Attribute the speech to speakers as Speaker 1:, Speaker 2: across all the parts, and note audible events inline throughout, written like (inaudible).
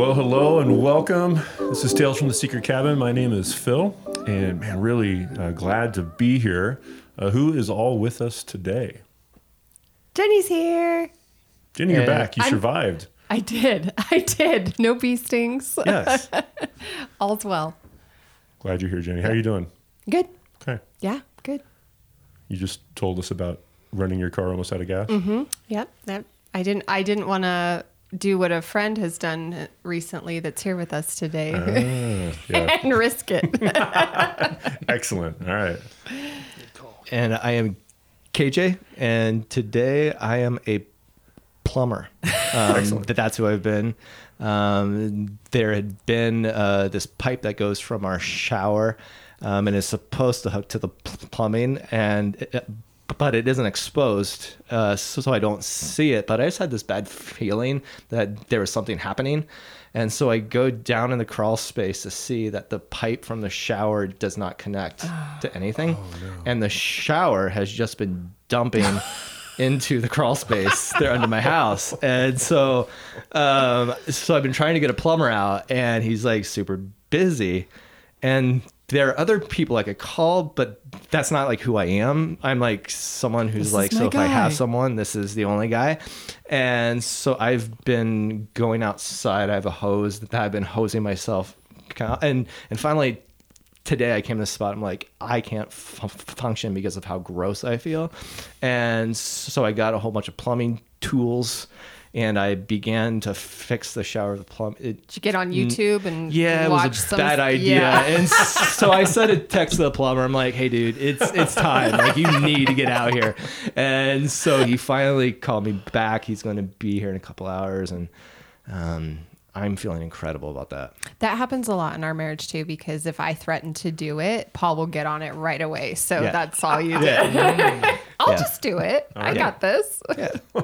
Speaker 1: Well, hello and welcome. This is Tales from the Secret Cabin. My name is Phil, and man, really uh, glad to be here. Uh, who is all with us today?
Speaker 2: Jenny's here.
Speaker 1: Jenny, you're
Speaker 3: Yeah.
Speaker 1: back. You
Speaker 2: I'm-
Speaker 1: survived.
Speaker 2: I did. (laughs) I did. No bee stings.
Speaker 1: Yes. (laughs)
Speaker 2: All's well.
Speaker 1: glad you're here, Jenny. How are you doing?
Speaker 2: Good.
Speaker 1: Okay.
Speaker 2: Yeah, good.
Speaker 1: You just told us about running your car almost out of gas. Mm-hmm.
Speaker 2: Yep. That I didn't I didn't want to do what a friend has done recently that's here with us today
Speaker 1: Ah, (laughs) yeah.
Speaker 2: and risk it. (laughs)
Speaker 1: Excellent. All right.
Speaker 3: And I am KJ, and today I am a plumber. (laughs) Um,
Speaker 1: Excellent.
Speaker 3: that's who I've been. Um, there had been uh, this pipe that goes from our shower um, and is supposed to hook to the pl- plumbing, and it, but it isn't exposed, uh, so, so I don't see it. But I just had this bad feeling that there was something happening. And so I go down in the crawl space to see that the pipe from the shower does not connect to (sighs) anything. And the shower has just been dumping (laughs) into the crawl space there under my house. And so um, so I've been trying to get a plumber out and he's like super busy. And there are other people I could call, but that's not like who I am. I'm like someone who's
Speaker 2: This
Speaker 3: like, so
Speaker 2: my
Speaker 3: if I have someone, this is the only guy. And so I've been going outside. I have a hose that I've been hosing myself. And and finally today I came to the spot. I'm like, I can't f- function because of how gross I feel. And so I got a whole bunch of plumbing tools and I began to fix the shower. The plumb. It,
Speaker 2: Did you get on YouTube and
Speaker 3: yeah, it
Speaker 2: watch
Speaker 3: was a
Speaker 2: some
Speaker 3: bad idea.
Speaker 2: Yeah. (laughs)
Speaker 3: And (laughs) so I sent a text to the plumber. I'm like, hey, dude, it's it's time. Like, you need to get out here. And so he finally called me back. He's going to be here in a couple hours, and um, I'm feeling incredible about that.
Speaker 2: That happens a lot in our marriage too, because if I threaten to do it, Paul will get on it right away. So
Speaker 3: Yeah.
Speaker 2: that's all you do. (laughs)
Speaker 3: Yeah,
Speaker 2: I'll
Speaker 3: Yeah.
Speaker 2: just do it. I got this. (laughs)
Speaker 3: yeah. (laughs)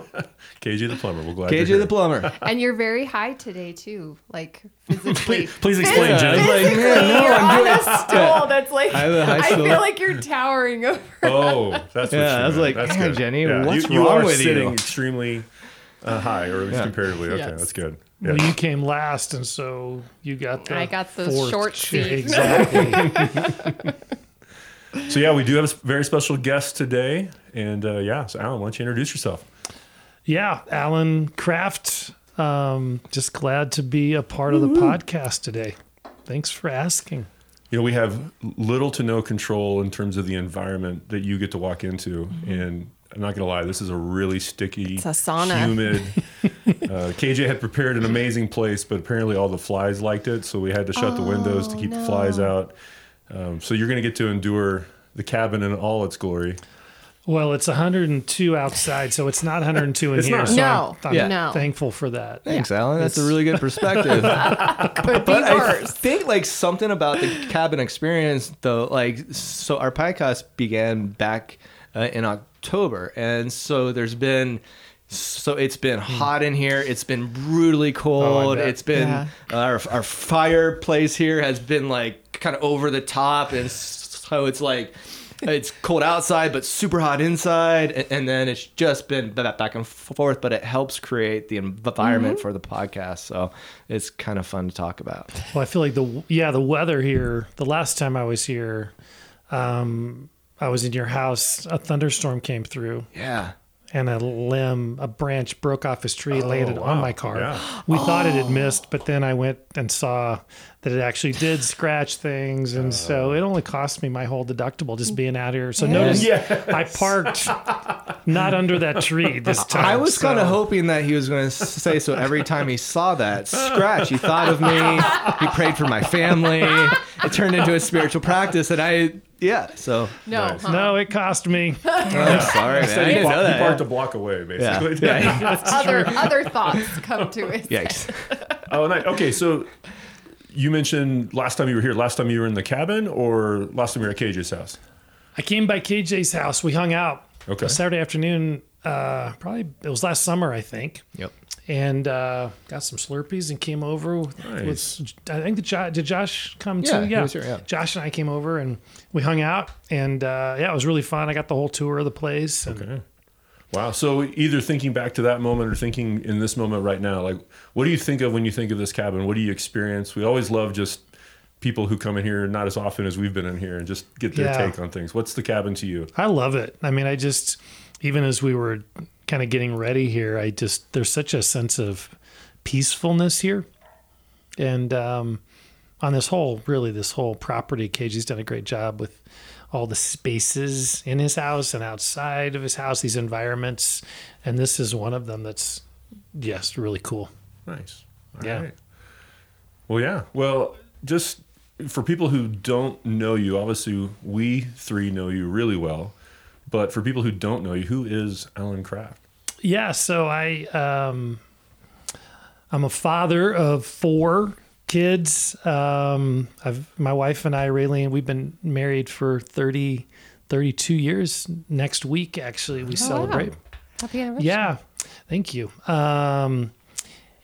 Speaker 1: KJ the plumber. We'll go. you're
Speaker 3: KJ the plumber.
Speaker 2: and you're very high today too, like physically.
Speaker 1: Please explain,
Speaker 3: Yeah, I
Speaker 1: Jenny.
Speaker 3: like, man, no,
Speaker 2: you're
Speaker 3: I'm
Speaker 2: on
Speaker 3: doing
Speaker 2: a stool that's like
Speaker 3: I have a high
Speaker 2: I feel like you're towering over.
Speaker 1: Oh, that's what
Speaker 3: Yeah,
Speaker 1: you
Speaker 3: I was
Speaker 1: meant.
Speaker 3: like,
Speaker 1: that's
Speaker 3: "Man,
Speaker 1: good.
Speaker 3: Jenny,
Speaker 1: Yeah,
Speaker 3: what's
Speaker 1: you, you
Speaker 3: wrong
Speaker 1: are
Speaker 3: with you?"
Speaker 1: sitting extremely uh, high, or at least
Speaker 3: Yeah.
Speaker 1: comparatively. Okay,
Speaker 2: Yes.
Speaker 1: that's good. Yeah.
Speaker 4: Well, you came last, and so you got the.
Speaker 2: I got the short
Speaker 4: chair.
Speaker 2: seat. (laughs)
Speaker 4: Exactly.
Speaker 1: So yeah, we do have a very special guest today, and uh, yeah. So Alan, why don't you introduce yourself?
Speaker 4: yeah, Alan Kraft. Um, just glad to be a part of the podcast today. Thanks for asking.
Speaker 1: You know, we have little to no control in terms of the environment that you get to walk into, and I'm not gonna lie, this is a really sticky,
Speaker 2: It's a sauna.
Speaker 1: humid. (laughs) uh, KJ had prepared an amazing place, but apparently all the flies liked it, so we had to shut the windows to
Speaker 2: Oh,
Speaker 1: keep the flies out. Um, so you're gonna get to endure the cabin in all its glory.
Speaker 4: Well, it's 102 outside, so it's not 102 in (laughs)
Speaker 1: It's
Speaker 4: here.
Speaker 1: not.
Speaker 4: So
Speaker 2: No,
Speaker 4: I'm, I'm
Speaker 3: Yeah.
Speaker 2: no.
Speaker 4: thankful for that.
Speaker 3: Thanks, Alan. That's a really good (laughs) perspective.
Speaker 2: Could be
Speaker 3: but I think like something about the cabin experience though like so our podcast began back uh, in october and so there's been so it's been hmm. hot in here it's been brutally oh, cold
Speaker 4: bet.
Speaker 3: it's been
Speaker 2: Yeah.
Speaker 3: Uh, our, our fireplace here has been like kind of over the top and so it's like it's cold outside but super hot inside and, and then it's just been ba- back and forth but it helps create the environment mm-hmm. for the podcast so it's kind of fun to talk about
Speaker 4: Well, I feel like the yeah the weather here. The last time I was here, um, I was in your house. A thunderstorm came through,
Speaker 3: yeah
Speaker 4: and a limb, a branch broke off his tree, landed oh,
Speaker 1: on
Speaker 4: my car.
Speaker 1: Yeah.
Speaker 4: We thought it had oh. missed, but then I went and saw that it actually did scratch things, and so oh. it only cost me my whole deductible just being out here. So notice
Speaker 1: Yes.
Speaker 4: I parked not under that tree this time.
Speaker 3: I was kind of hoping that he was going to say so every time he saw that scratch, he thought of me. He prayed for my family. It turned into a spiritual practice, and I, yeah. So
Speaker 2: No,
Speaker 1: Nice.
Speaker 2: huh?
Speaker 4: No, it cost me.
Speaker 3: I'm (laughs) oh, sorry, man. I
Speaker 1: he,
Speaker 3: didn't
Speaker 1: par-
Speaker 3: know
Speaker 1: he
Speaker 3: that.
Speaker 1: parked a block away,
Speaker 3: Yeah.
Speaker 1: basically. (laughs)
Speaker 3: yeah.
Speaker 2: other other thoughts come to it.
Speaker 3: Yikes.
Speaker 1: Oh, nice. Okay, so you mentioned last time you were here. Last time you were in the cabin, or last time you were at KJ's house?
Speaker 4: I came by KJ's house. We hung out
Speaker 1: Okay.
Speaker 4: Saturday afternoon. Uh, probably it was last summer, I think.
Speaker 3: Yep.
Speaker 4: and uh, got some Slurpees and came over. With,
Speaker 1: Nice.
Speaker 4: with- I think the Jo- did Josh come
Speaker 3: Yeah,
Speaker 4: too?
Speaker 3: he was here, yeah.
Speaker 4: Josh and I came over and we hung out, and uh, yeah, it was really fun. I got the whole tour of the place. And
Speaker 1: Okay. Wow. So either thinking back to that moment or thinking in this moment right now, like what do you think of when you think of this cabin? What do you experience? We always love just people who come in here not as often as we've been in here and just get their
Speaker 4: Yeah.
Speaker 1: take on things. What's the cabin to you?
Speaker 4: I love it. I mean, I just even as we were kind of getting ready here, I just there's such a sense of peacefulness here, and um, on this whole, really, this whole property, KJ's done a great job with all the spaces in his house and outside of his house, these environments, and this is one of them that's yes, really cool.
Speaker 1: Nice. All
Speaker 4: Yeah.
Speaker 1: right. Well, yeah. Well, just for people who don't know you, obviously we three know you really well. But for people who don't know you, who is Alan Kraft?
Speaker 4: Yeah, so I um I'm a father of four kids. Um I've my wife and I, Raylene, we've been married for 30 32 years. Next week actually we celebrate.
Speaker 2: Happy anniversary.
Speaker 4: Yeah. Thank you. Um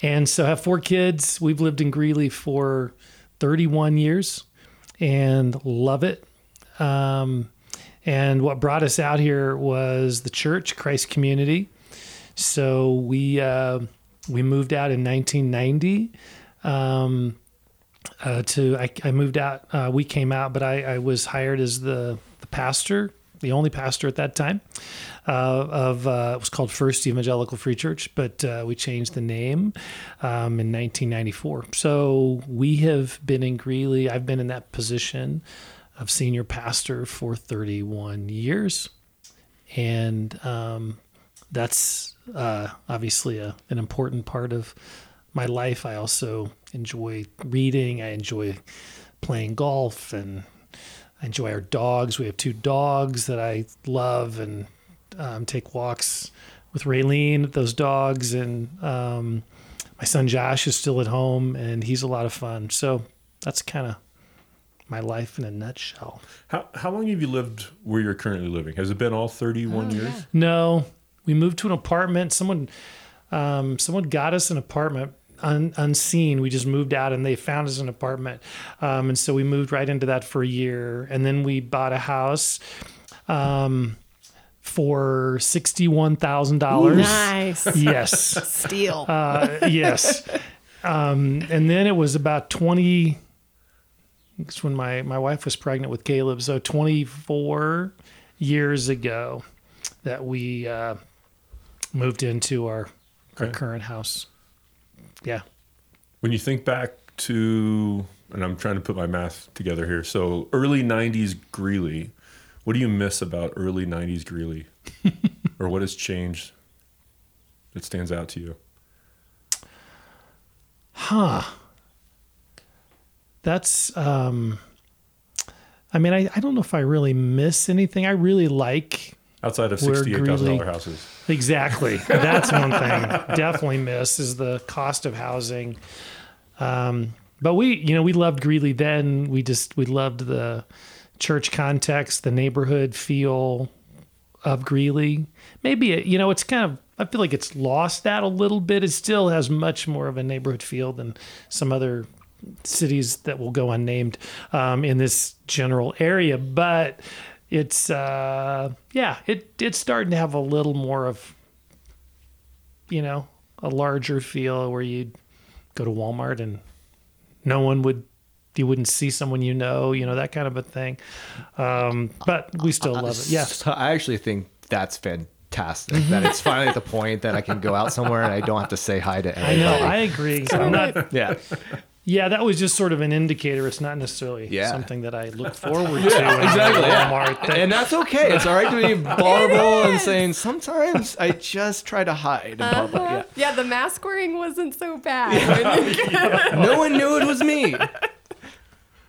Speaker 4: and so I have four kids. We've lived in Greeley for 31 years and love it. Um, and what brought us out here was the church, Christ Community. So we uh, we moved out in 1990. Um, uh, to I, I moved out. Uh, we came out, but I, I was hired as the the pastor, the only pastor at that time. Uh, of uh, it was called First Evangelical Free Church, but uh, we changed the name um, in 1994. So we have been in Greeley. I've been in that position of senior pastor for 31 years, and um, that's uh, obviously a, an important part of my life. I also enjoy reading. I enjoy playing golf, and I enjoy our dogs. We have two dogs that I love, and um, take walks with Raylene, those dogs, and um, my son Josh is still at home, and he's a lot of fun. So that's kind of my life in a nutshell.
Speaker 1: How, how long have you lived where you're currently living? Has it been all 31
Speaker 2: Oh,
Speaker 1: years?
Speaker 2: yeah.
Speaker 4: No, we moved to an apartment. Someone, um, someone got us an apartment un, unseen. We just moved out, and they found us an apartment, um, and so we moved right into that for a year, and then we bought a house. Um, for sixty-one thousand dollars.
Speaker 2: Nice.
Speaker 4: Yes.
Speaker 2: Steal.
Speaker 4: Uh, yes. Um, and then it was about 20, it's when my, my wife was pregnant with Caleb. So 24 years ago that we uh, moved into our, our
Speaker 1: Okay.
Speaker 4: current house. Yeah.
Speaker 1: When you think back to, and I'm trying to put my math together here. So early 90s Greeley, what do you miss about early 90s Greeley? (laughs) or what has changed that stands out to you?
Speaker 4: Huh. That's, um, I mean, I, I don't know if I really miss anything. I really like
Speaker 1: Outside of $68,000 houses.
Speaker 4: Exactly. (laughs) That's one thing definitely miss is the cost of housing. Um, but we, you know, we loved Greeley then. We just we loved the church context, the neighborhood feel of Greeley. Maybe it, you know, it's kind of I feel like it's lost that a little bit. It still has much more of a neighborhood feel than some other cities that will go unnamed um, in this general area, but it's uh, yeah, it it's starting to have a little more of you know a larger feel where you'd go to Walmart and no one would you wouldn't see someone you know, you know that kind of a thing. Um, but we still love it. Yeah.
Speaker 3: So I actually think that's fantastic. that it's (laughs) finally at the point that I can go out somewhere and I don't have to say hi to
Speaker 4: anyone.
Speaker 3: I
Speaker 4: know. I agree. I'm not.
Speaker 3: yeah.
Speaker 4: Yeah, that was just sort of an indicator. It's not necessarily
Speaker 3: Yeah.
Speaker 4: something that I look (laughs) forward to. when I go to
Speaker 3: exactly.
Speaker 4: Walmart. That-
Speaker 3: And that's okay. It's all right to be (laughs) vulnerable and saying sometimes I just try to hide in public.
Speaker 2: Uh-huh. Yeah, the mask wearing wasn't so bad.
Speaker 3: Yeah. (laughs) No one knew it was me.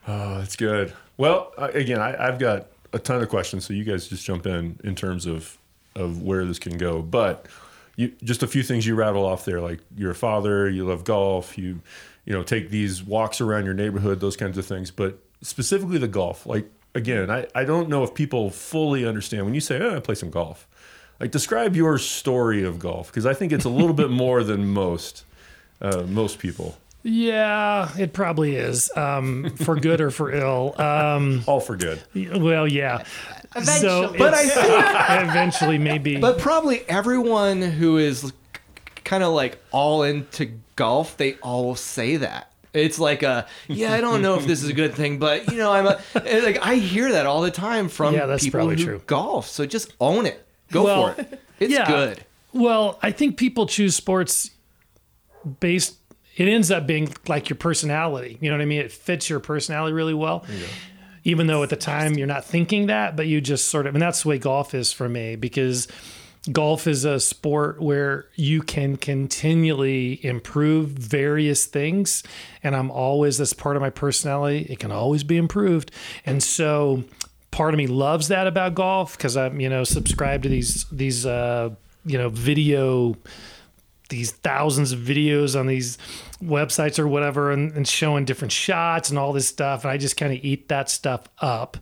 Speaker 1: Oh, that's good. Well, again, I, I've got a ton of questions, so you guys just jump in in terms of of where this can go. But you, just a few things you rattle off there, like you're a father, you love golf, you you know take these walks around your neighborhood, those kinds of things. But specifically the golf, like again, I, I don't know if people fully understand when you say, oh, I play some golf. Like describe your story of golf because I think it's a little bit (laughs) more than most uh, most people.
Speaker 4: yeah, it probably is um, for good or for ill. Um,
Speaker 1: All for good.
Speaker 4: Well, yeah.
Speaker 2: Eventually.
Speaker 3: But I think, (laughs)
Speaker 4: eventually maybe.
Speaker 3: but probably everyone who is kind of like all into golf, they all say that. It's like a yeah, I don't know if this is a good thing, but you know, I'm a, like I hear that all the time from
Speaker 4: Yeah, that's
Speaker 3: people
Speaker 4: probably
Speaker 3: who
Speaker 4: true.
Speaker 3: golf. So just own it, go
Speaker 4: Well,
Speaker 3: for it. It's
Speaker 4: yeah.
Speaker 3: good.
Speaker 4: Well, I think people choose sports based. It ends up being like your personality. You know what I mean? It fits your personality really well. Even though at the time you're not thinking that, but you just sort of, and that's the way golf is for me because golf is a sport where you can continually improve various things. And I'm always, that's part of my personality. It can always be improved. And so part of me loves that about golf because I'm, you know, subscribed to these, these, uh, you know, video these thousands of videos on these websites or whatever and, and showing different shots and all this stuff. And I just kind of eat that stuff up.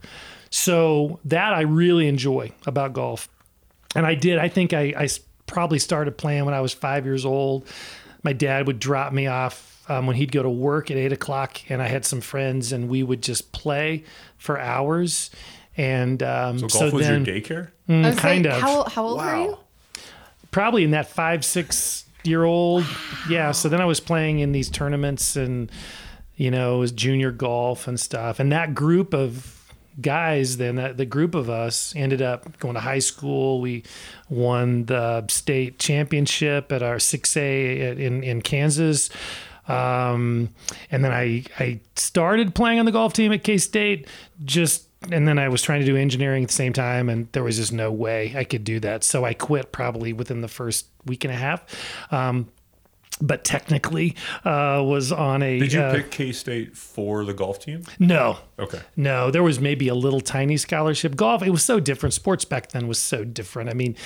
Speaker 4: So that I really enjoy about golf. And I did, I think I probably started playing when I was five years old. My dad would drop me off um, when he'd go to work at eight o'clock, and I had some friends, and we would just play for hours. And um,
Speaker 1: So
Speaker 4: so,
Speaker 1: golf was
Speaker 4: then,
Speaker 1: your daycare?
Speaker 2: I was
Speaker 4: kind
Speaker 2: like,
Speaker 4: of.
Speaker 2: How, how old were you?
Speaker 4: probably in that five six year old yeah so then i was playing in these tournaments and you know it was junior golf and stuff and that group of guys then that the group of us ended up going to high school. We won the state championship at our 6a in in kansas. Um, and then I I started playing on the golf team at K State just and then I was trying to do engineering at the same time and there was just no way I could do that. So I quit probably within the first week and a half. Um, but technically uh, was on a
Speaker 1: Did you
Speaker 4: uh,
Speaker 1: pick K State for the golf team?
Speaker 4: no
Speaker 1: Okay.
Speaker 4: no, there was maybe a little tiny scholarship. Golf, it was so different. Sports back then was so different. I mean,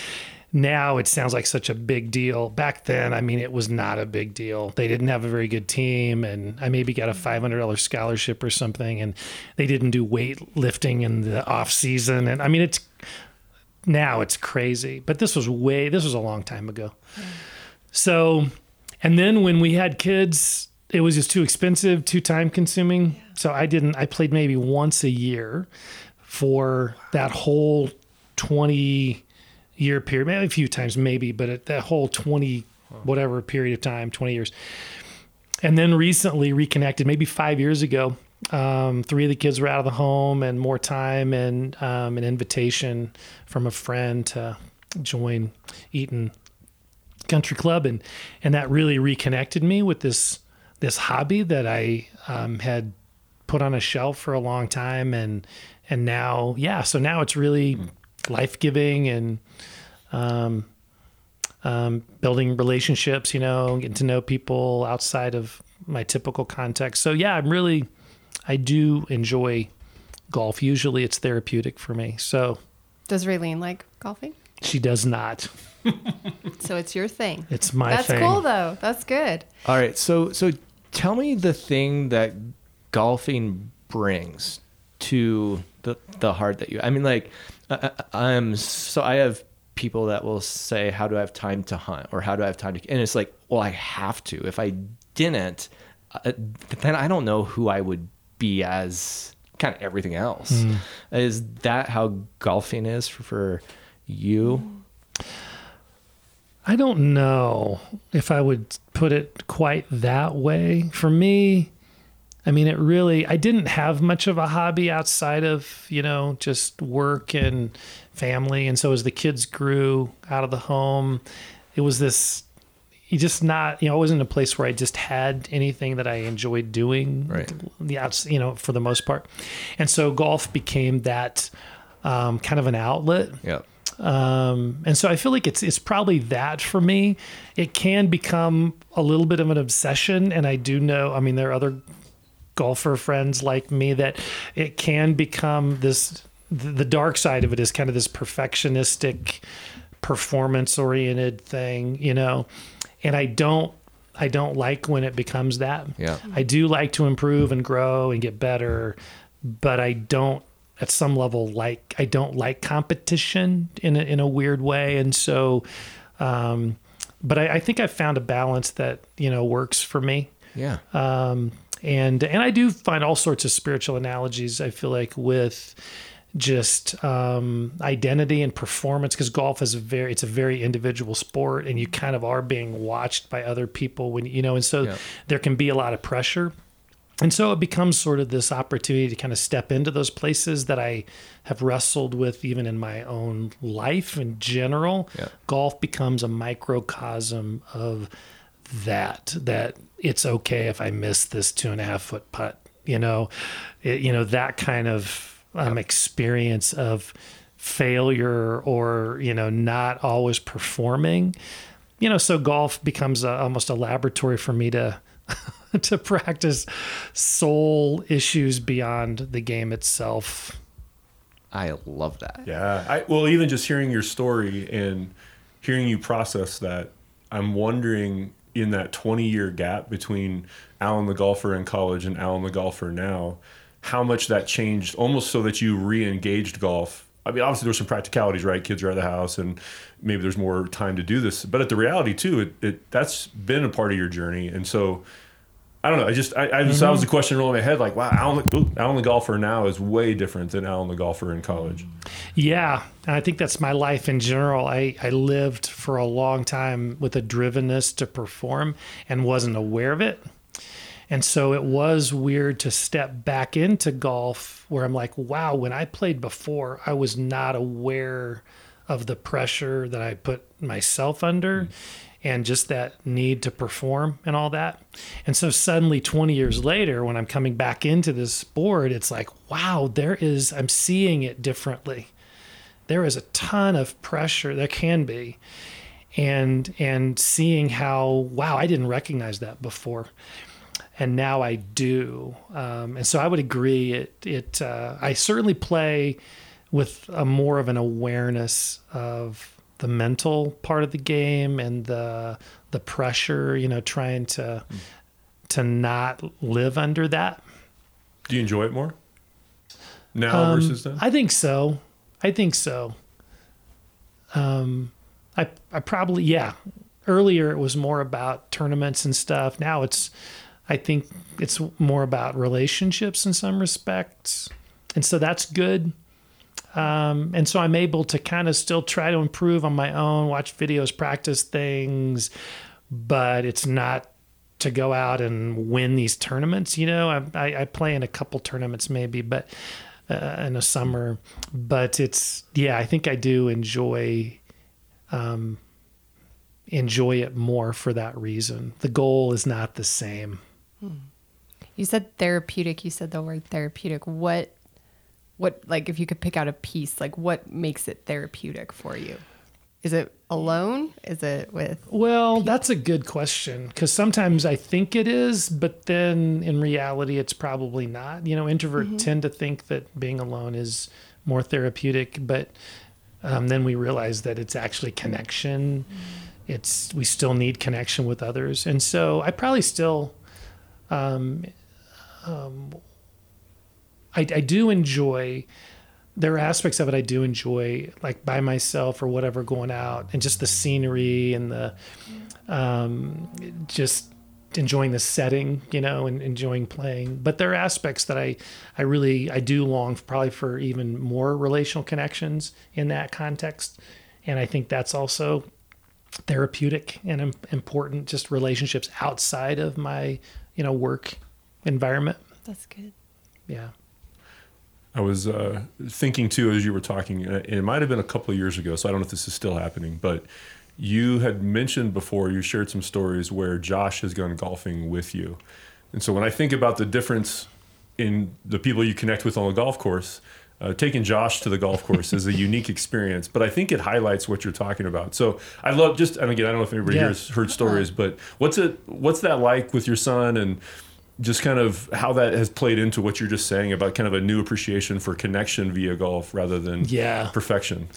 Speaker 4: now it sounds like such a big deal. Back then, I mean, it was not a big deal. They didn't have a very good team, and I maybe got a five hundred dollars scholarship or something, and they didn't do weightlifting in the off season. And I mean, it's now it's crazy, but this was way this was a long time ago. So, and then when we had kids, it was just too expensive, too time consuming. So I didn't, I played maybe once a year for that whole 20 year period, maybe a few times, maybe, but at that whole 20 whatever period of time, 20 years. And then recently reconnected, maybe five years ago. Um, three of the kids were out of the home and more time and um, an invitation from a friend to join Eaton country club and and that really reconnected me with this this hobby that I um, had put on a shelf for a long time and and now yeah so now it's really life giving and um, um, building relationships you know getting to know people outside of my typical context. So yeah I'm really I do enjoy golf. Usually it's therapeutic for me. So
Speaker 2: Does Raylene like golfing?
Speaker 4: She does not
Speaker 2: So it's your thing.
Speaker 4: it's my thing.
Speaker 2: That's
Speaker 4: thing
Speaker 2: cool though. That's good.
Speaker 3: All right, so so tell me the thing that golfing brings to the the heart that you. I mean, like I, I- I'm so I have people that will say, "How do I have time to hunt?" or "How do I have time to?" And it's like, well, I have to. If I didn't, uh, then I don't know who I would be as kind of everything else. Is that how golfing is for, for you?
Speaker 4: I don't know if I would put it quite that way. For me, I mean, it really, I didn't have much of a hobby outside of, you know, just work and family. And so as the kids grew out of the home, it was this, you just not, you know, I wasn't in a place where I just had anything that I enjoyed doing.
Speaker 3: Right.
Speaker 4: The outs, you know, for the most part. And so golf became that um, kind of an outlet
Speaker 3: Yeah.
Speaker 4: Um, and so I feel like it's it's probably that for me. It can become a little bit of an obsession, and I do know. I mean, there are other golfer friends like me that it can become this. The dark side of it is kind of this perfectionistic, performance oriented thing, you know. And I don't I don't like when it becomes that.
Speaker 3: Yeah.
Speaker 4: I do like to improve and grow and get better, but I don't at some level like I don't like competition in a, in a weird way, and so. Um, but I, I think I've found a balance that you know works for me,
Speaker 3: Yeah.
Speaker 4: um, and and I do find all sorts of spiritual analogies. I feel like with just um, identity and performance because golf is a very it's a very individual sport and you kind of are being watched by other people when you know and so
Speaker 3: Yeah.
Speaker 4: there can be a lot of pressure and so it becomes sort of this opportunity to kind of step into those places that I have wrestled with even in my own life in general.
Speaker 3: Yeah.
Speaker 4: Golf becomes a microcosm of that, that it's okay if I miss this two and a half foot putt, you know, it, you know, that kind of um, experience of failure or, you know, not always performing, you know, so golf becomes a, almost a laboratory for me to, (laughs) (laughs) to practice soul issues beyond the game itself.
Speaker 3: I love that.
Speaker 1: Yeah. I, well, even just hearing your story and hearing you process that, I'm wondering in that 20 year gap between Alan the golfer in college and Alan the golfer now, how much that changed almost so that you re engaged golf. I mean, obviously, there's some practicalities, right? Kids are out of the house and maybe there's more time to do this. But at the reality, too, it, it that's been a part of your journey. And so, I don't know. I just, I, I just, that was the mm-hmm. question rolling in my head like, wow, Alan, Alan the golfer now is way different than Alan the golfer in college.
Speaker 4: Yeah, and I think that's my life in general. I, I lived for a long time with a drivenness to perform and wasn't aware of it. And so it was weird to step back into golf where I'm like, wow, when I played before, I was not aware of the pressure that I put myself under mm-hmm. And just that need to perform and all that. And so suddenly 20 years later when I'm coming back into this sport, it's like, wow, there is I'm seeing it differently. There is a ton of pressure there can be. And and seeing how wow, I didn't recognize that before and now I do. Um, and so I would agree. It it uh, I certainly play with a more of an awareness of the mental part of the game and the the pressure. You know, trying to to not live under that.
Speaker 1: Do you enjoy it more now
Speaker 4: Um,
Speaker 1: versus then?
Speaker 4: I think so. I think so. Um, I I probably yeah. Earlier it was more about tournaments and stuff. Now it's I think it's more about relationships in some respects, and so that's good. Um, and so I'm able to kind of still try to improve on my own, watch videos, practice things, but it's not to go out and win these tournaments. You know, I, I, I play in a couple tournaments maybe, but uh, in the summer. But it's yeah, I think I do enjoy um, enjoy it more for that reason. The goal is not the same.
Speaker 2: You said therapeutic. You said the word therapeutic. What, what, like, if you could pick out a piece, like, what makes it therapeutic for you? Is it alone? Is it with?
Speaker 4: Well, that's a good question because sometimes I think it is, but then in reality, it's probably not. You know, introverts tend to think that being alone is more therapeutic, but um, then we realize that it's actually connection. It's we still need connection with others, and so I probably still, um, um, I, I do enjoy there are aspects of it I do enjoy, like by myself or whatever, going out and just the scenery and the um, just enjoying the setting, you know, and enjoying playing. But there are aspects that I, I really, I do long probably for even more relational connections in that context, and I think that's also therapeutic and important. Just relationships outside of my, you know, work environment.
Speaker 2: That's good.
Speaker 4: Yeah.
Speaker 1: I was uh, thinking too as you were talking, uh, and it might have been a couple of years ago, so I don't know if this is still happening, but you had mentioned before, you shared some stories where Josh has gone golfing with you. And so when I think about the difference in the people you connect with on the golf course, uh, taking Josh to the golf course is a (laughs) unique experience, but I think it highlights what you're talking about. So I love just, and again, I don't know if anybody
Speaker 4: Yeah.
Speaker 1: here has heard stories, but what's it, what's that like with your son and just kind of how that has played into what you're just saying about kind of a new appreciation for connection via golf rather than
Speaker 4: Yeah.
Speaker 1: perfection.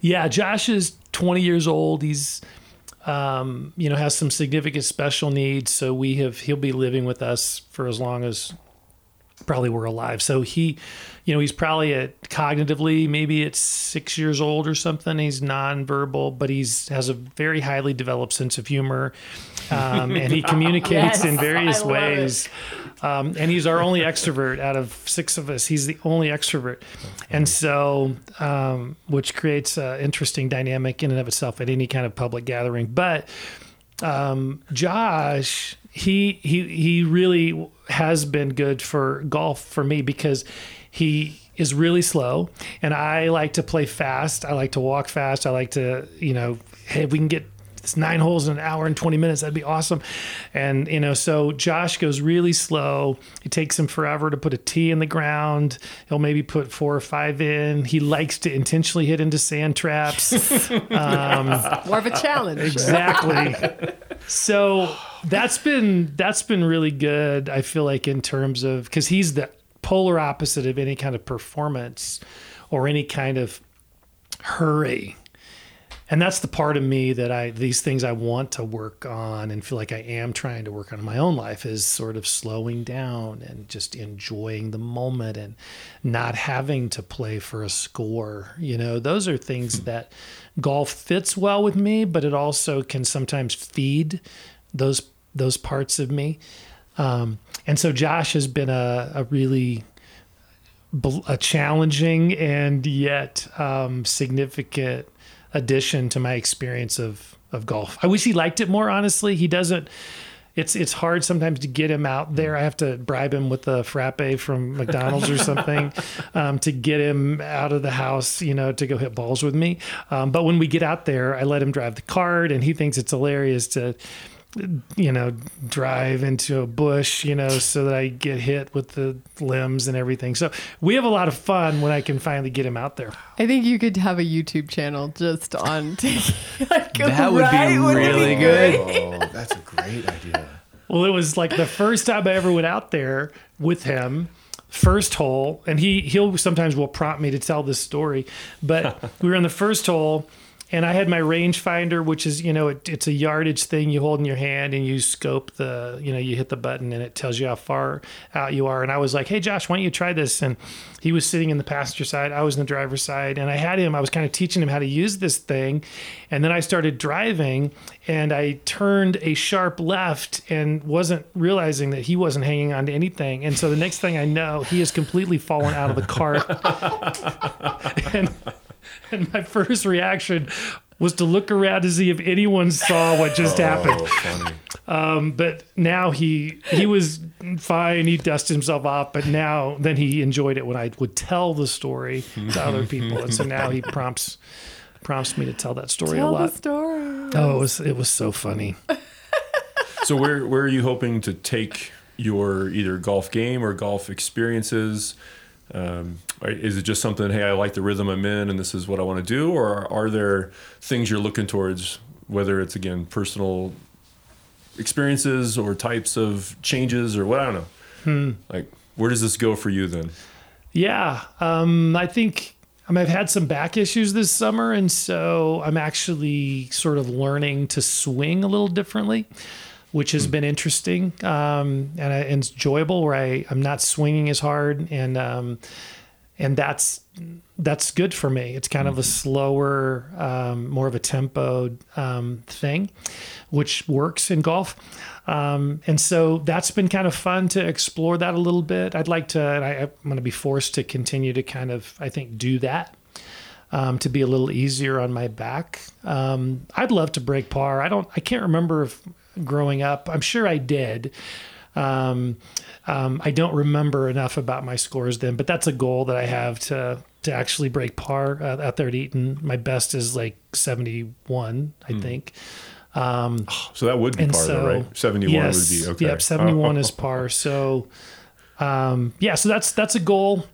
Speaker 4: Yeah, Josh is 20 years old. He's, um, you know, has some significant special needs. So we have he'll be living with us for as long as probably were alive. So he, you know, he's probably at cognitively maybe at six years old or something. He's nonverbal, but he's has a very highly developed sense of humor, um, and he (laughs) communicates
Speaker 2: Yes,
Speaker 4: in various
Speaker 2: I love it.
Speaker 4: ways. Um, and he's our only extrovert out of six of us. He's the only extrovert, and so um, which creates an interesting dynamic in and of itself at any kind of public gathering. But um, Josh, he he he really has been good for golf for me because he is really slow, and I like to play fast. I like to walk fast. I like to you know, hey, if we can get it's nine holes in an hour and 20 minutes. That'd be awesome. And you know so josh goes really slow. It takes him forever to put a tee in the ground. He'll maybe put four or five in. He likes to intentionally hit into sand traps. (laughs)
Speaker 2: Um, More of a challenge.
Speaker 4: exactly. (laughs) So that's been that's been really good i feel like in terms of because he's the polar opposite of any kind of performance or any kind of hurry and that's the part of me that i these things i want to work on and feel like i am trying to work on in my own life is sort of slowing down and just enjoying the moment and not having to play for a score. You know those are things that golf fits well with me but it also can sometimes feed those those parts of me. Um, and so josh has been a, a really a challenging and yet um, significant addition to my experience of of golf. I wish he liked it more. Honestly, he doesn't. It's it's hard sometimes to get him out there. I have to bribe him with a frappe from (laughs) McDonald's or something um, to get him out of the house, you know, to go hit balls with me. Um, but when we get out there, I let him drive the cart, and he thinks it's hilarious to you know, drive into a bush, you know, (laughs) so that I get hit with the limbs and everything. So we have a lot of fun when I can finally get him out there.
Speaker 2: I think you could have a YouTube channel just on (laughs) like,
Speaker 3: That would be
Speaker 2: right? Wouldn't it
Speaker 3: really
Speaker 2: great?
Speaker 1: Oh, that's a great idea.
Speaker 4: Well, it was like the first time I ever went out there with him. First hole, and he he'll sometimes will prompt me to tell this story, but (laughs) we were on the first hole, and I had my rangefinder, which is you know it, it's a yardage thing you hold in your hand and you scope the you know you hit the button and it tells you how far out you are. And I was like, hey Josh, why don't you try this? And he was sitting in the passenger side, I was in the driver's side, and I had him. I was kind of teaching him how to use this thing, and then I started driving, and I turned a sharp left and wasn't realizing that he wasn't hanging on to anything. And so the next thing I know, he has completely fallen out of the cart. (laughs) and, (laughs) and my first reaction was to look around to see if anyone saw what just happened.
Speaker 1: Oh, funny.
Speaker 4: Um, but now he he was fine. He dusted himself off. But now then he enjoyed it when I would tell the story to other people, and so now he prompts prompts me to tell that story
Speaker 2: Tell
Speaker 4: a
Speaker 2: the
Speaker 4: lot.
Speaker 2: story.
Speaker 4: Oh, it was it was so funny. (laughs)
Speaker 1: So where where are you hoping to take your either golf game or golf experiences? Um, are- is it just something? Hey, I like the rhythm I'm in, and this is what I want to do, or are there things you're looking towards? Whether it's again personal experiences or types of changes, or what I don't know.
Speaker 4: Hmm.
Speaker 1: Like, where does this go for you then?
Speaker 4: Yeah, um, I think I mean, I've had some back issues this summer, and so I'm actually sort of learning to swing a little differently, which has been interesting um, and, and enjoyable. Where I I'm not swinging as hard, and um, and that's that's good for me. It's kind of a slower, um, more of a tempoed um, thing, which works in golf. Um, and so that's been kind of fun to explore that a little bit. I'd like to, and I, I'm going to be forced to continue to kind of, I think, do that um, to be a little easier on my back. Um, I'd love to break par. I don't, I can't remember if growing up. I'm sure I did. Um, um, I don't remember enough about my scores then, but that's a goal that I have to to actually break par uh, out there at Eaton. My best is like 71, I think.
Speaker 1: So that would be
Speaker 4: And
Speaker 1: part
Speaker 4: so,
Speaker 1: of it, right? Seventy-one
Speaker 4: yes,
Speaker 1: would be okay.
Speaker 4: Yep, 71 is par. (laughs) So, um, yeah, so that's that's a goal.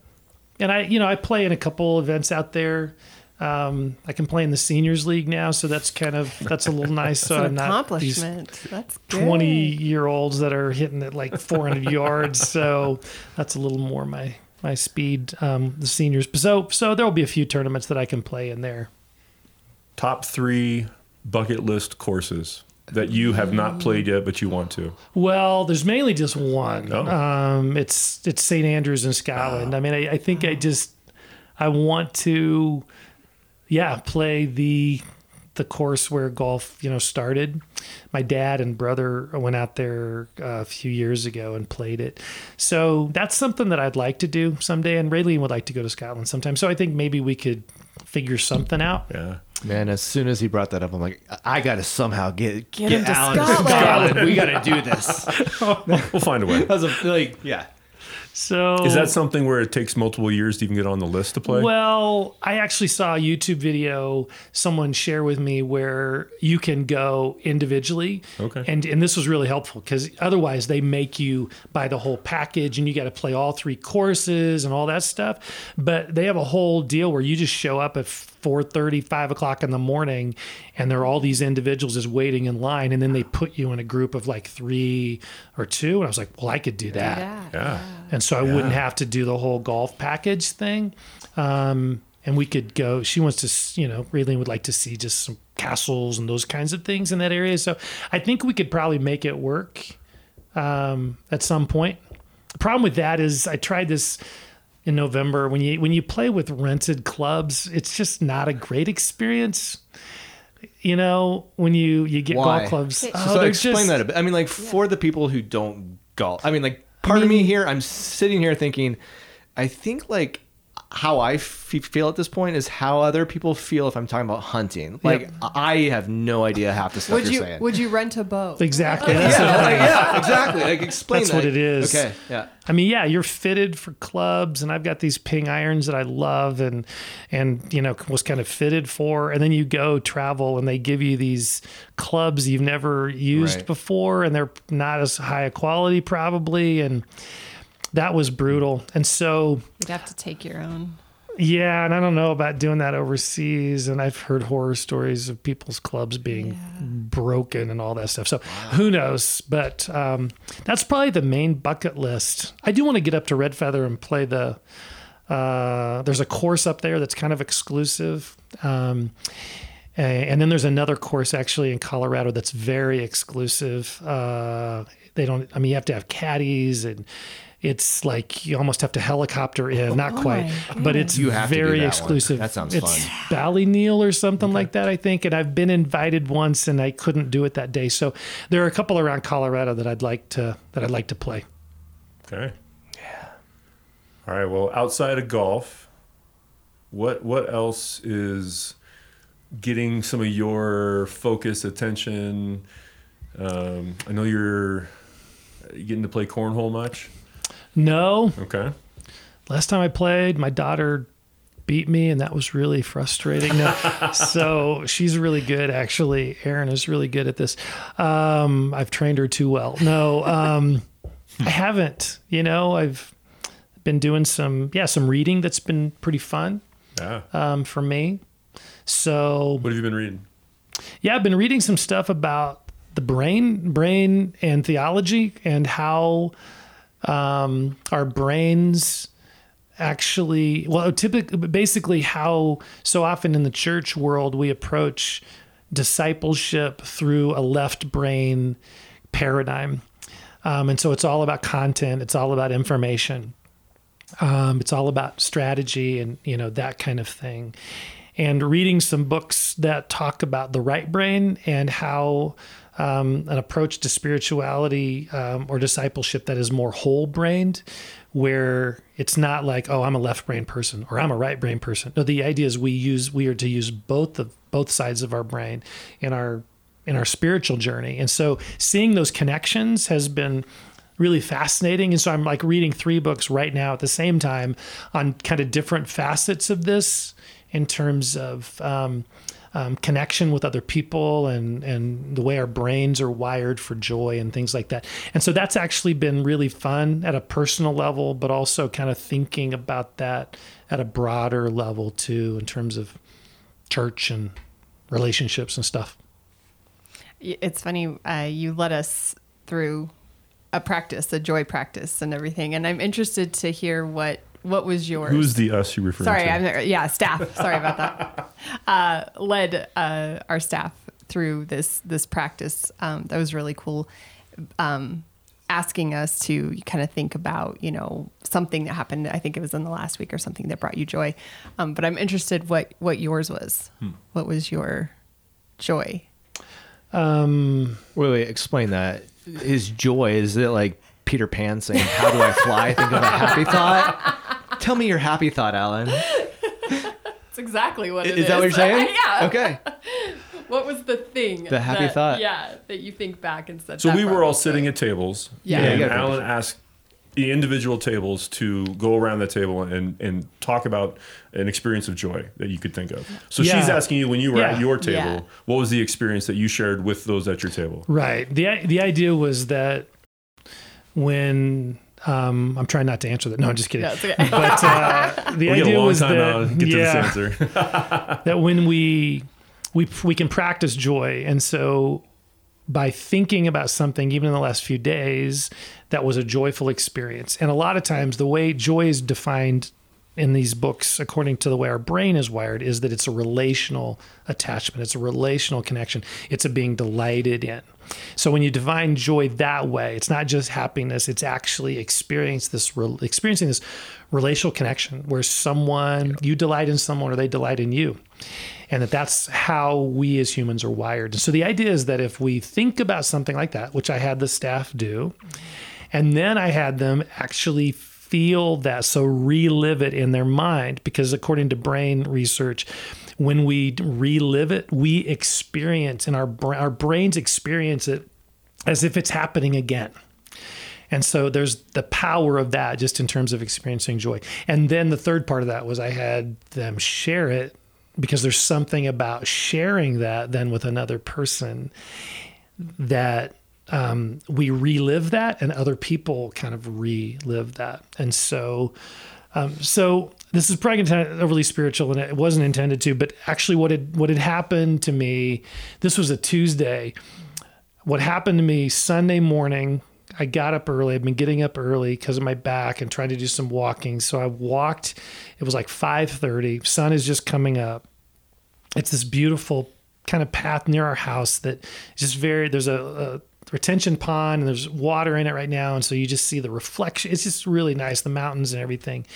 Speaker 4: And I, you know, I play in a couple events out there. Um, I can play in the seniors league now, so that's kind of that's a little (laughs) nice. So
Speaker 2: It's
Speaker 4: I'm
Speaker 2: an
Speaker 4: not these
Speaker 2: accomplishment. That's good.
Speaker 4: 20 year olds that are hitting it like 400 yards. (laughs) So that's a little more my my speed. Um, the seniors. So so there will be a few tournaments that I can play in there.
Speaker 1: Top three bucket list courses that you have not played yet, but you want to?
Speaker 4: Well, there's mainly just one.
Speaker 1: Oh.
Speaker 4: Um, it's it's St Andrews in Scotland. I mean, I, I think I just I want to, yeah, play the the course where golf you know started. My dad and brother went out there uh, a few years ago and played it. So that's something that I'd like to do someday. And Raylene would like to go to Scotland sometime. So I think maybe we could figure something out.
Speaker 1: Yeah.
Speaker 3: Man, as soon as he brought that up, I'm like, I got to somehow get
Speaker 2: Get
Speaker 3: get,
Speaker 2: him to
Speaker 3: Alan to
Speaker 2: Scotland.
Speaker 3: Scotland. We got to do this. (laughs)
Speaker 1: We'll find a way. (laughs)
Speaker 3: As a, like, yeah.
Speaker 4: So
Speaker 1: Is that something where it takes multiple years to even get on the list to play?
Speaker 4: Well, I actually saw a YouTube video someone share with me where you can go individually.
Speaker 1: Okay.
Speaker 4: And and this was really helpful because otherwise they make you buy the whole package and you got to play all three courses and all that stuff. But they have a whole deal where you just show up at 4:30, 5 o'clock in the morning, and there are all these individuals just waiting in line, and then they put you in a group of like three or two. And I was like, well, I could do that
Speaker 2: Yeah.
Speaker 1: yeah.
Speaker 4: and so I wouldn't have to do the whole golf package thing. Um, and we could go. She wants to, you know, Raylene would like to see just some castles and those kinds of things in that area. So I think we could probably make it work um, at some point. The problem with that is I tried this in November. When you when you play with rented clubs, it's just not a great experience. You know, when you you get
Speaker 3: Why?
Speaker 4: golf clubs,
Speaker 2: Okay.
Speaker 4: oh,
Speaker 3: so explain
Speaker 4: just-
Speaker 3: that a bit. I mean, like for the people who don't golf. I mean, like part of me here, I'm sitting here thinking, I think like how I f- feel at this point is how other people feel if I'm talking about hunting. Like I have no idea half the stuff
Speaker 2: Would
Speaker 3: you're
Speaker 2: you
Speaker 3: saying.
Speaker 2: would you rent a boat?
Speaker 4: Exactly. That's
Speaker 3: yeah, like, yeah, exactly. Like explain
Speaker 4: That's
Speaker 3: that.
Speaker 4: what it is.
Speaker 3: Okay, yeah.
Speaker 4: I mean, yeah, you're fitted for clubs, and I've got these ping irons that I love, and and you know was kind of fitted for. And then you go travel, and they give you these clubs you've never used
Speaker 3: Right.
Speaker 4: before, and they're not as high a quality probably, and that was brutal. And so
Speaker 2: You'd have to take your own.
Speaker 4: yeah, and I don't know about doing that overseas. And I've heard horror stories of people's clubs being broken and all that stuff. So who knows? But um, that's probably the main bucket list. I do want to get up to Red Feather and play the. Uh, there's a course up there that's kind of exclusive. Um, and then there's another course actually in Colorado that's very exclusive. Uh, they don't. I mean, you have to have caddies and. It's like you almost have to helicopter in, not
Speaker 2: Oh
Speaker 4: quite, but it's
Speaker 3: You have to do
Speaker 4: very
Speaker 3: that one.
Speaker 4: exclusive.
Speaker 3: That sounds
Speaker 4: it's
Speaker 3: fun.
Speaker 4: Ballyneal or something like that, I think. And I've been invited once, and I couldn't do it that day. So there are a couple around Colorado that I'd like to that I'd like to play.
Speaker 1: Okay. Yeah. All right. Well, outside of golf, what what else is getting some of your focus, attention? Um, I know you're getting to play cornhole much.
Speaker 4: No,
Speaker 1: Okay.
Speaker 4: last time I played, my daughter beat me, and that was really frustrating. No, (laughs) so she's really good, actually. Erin is really good at this. Um, I've trained her too well. No, um, I haven't. You know, I've been doing some, yeah, some reading that's been pretty fun
Speaker 1: Yeah.
Speaker 4: um, for me. So
Speaker 1: What have you been reading?
Speaker 4: yeah, I've been reading some stuff about the brain, brain and theology, and how um, our brains actually, well, typically, basically, how so often in the church world we approach discipleship through a left brain paradigm. Um, and so it's all about content, it's all about information. Um, it's all about strategy and you know that kind of thing. And reading some books that talk about the right brain and how um, an approach to spirituality um, or discipleship that is more whole brained, where it's not like oh I'm a left brain person or I'm a right brain person. No, the idea is we use we are to use both of both sides of our brain in our in our spiritual journey. And so seeing those connections has been really fascinating. And so I'm like reading three books right now at the same time on kind of different facets of this in terms of um, um, connection with other people and and the way our brains are wired for joy and things like that. And so that's actually been really fun at a personal level, but also kind of thinking about that at a broader level too, in terms of church and relationships and stuff.
Speaker 2: It's funny. Uh, you led us through a practice, a joy practice, and everything. And I'm interested to hear what what was yours.
Speaker 1: Who's the us you refer to?
Speaker 2: Sorry,
Speaker 1: to?
Speaker 2: I'm yeah, staff. Sorry about that. (laughs) Uh, led uh, our staff through this this practice um, that was really cool. Um, asking us to kind of think about you know something that happened i think it was in the last week or something that brought you joy um, but i'm interested what what yours was what was your joy
Speaker 4: Um,
Speaker 3: Wait, wait, explain that. His joy is it like Peter Pan saying, "How do I fly?" Think of a happy thought. (laughs) Tell me your happy thought, Alan.
Speaker 2: that's exactly what
Speaker 3: Is that what you're (laughs) saying?
Speaker 2: yeah
Speaker 3: Okay.
Speaker 2: what was the thing
Speaker 3: The happy
Speaker 2: that-
Speaker 3: thought.
Speaker 2: yeah that you think back and said
Speaker 1: So
Speaker 2: that
Speaker 1: we were all sitting at tables,
Speaker 2: Yeah.
Speaker 3: Yeah,
Speaker 1: and
Speaker 3: you gotta
Speaker 1: Alan asked the individual tables to go around the table and and talk about an experience of joy that you could think of. So she's asking you when you were at your table,
Speaker 2: Yeah.
Speaker 1: what was the experience that you shared with those at your table?
Speaker 4: Right. the The idea was that when um, I'm trying not to answer that. No, I'm just kidding.
Speaker 2: No, okay.
Speaker 4: But uh, (laughs) the
Speaker 1: We get a
Speaker 4: idea
Speaker 1: long
Speaker 4: was
Speaker 1: time
Speaker 4: that
Speaker 1: to get
Speaker 4: yeah,
Speaker 1: to this answer. (laughs)
Speaker 4: that when we we we can practice joy, and so by thinking about something, even in the last few days, that was a joyful experience. And a lot of times, the way joy is defined in these books, according to the way our brain is wired, is that it's a relational attachment, it's a relational connection, it's a being delighted in. So when you define joy that way, it's not just happiness; it's actually experience this experiencing this relational connection where someone you delight in someone or they delight in you. And that that's how we as humans are wired. And so the idea is that if we think about something like that, which I had the staff do, and then I had them actually feel that, so relive it in their mind, because according to brain research, when we relive it, we experience, and our our brains experience it as if it's happening again. And so there's the power of that just in terms of experiencing joy. And then the third part of that was I had them share it because there's something about sharing that then with another person that um, we relive that and other people kind of relive that. And so, um, so this is probably overly spiritual and it wasn't intended to, but actually what had, what had happened to me, this was a Tuesday. What happened to me Sunday morning, I got up early. I've been getting up early because of my back and trying to do some walking. So I walked. It was like 5:30. Sun is just coming up. It's this beautiful kind of path near our house that is just very. There's a, a retention pond and there's water in it right now, and so you just see the reflection. It's just really nice, the mountains and everything.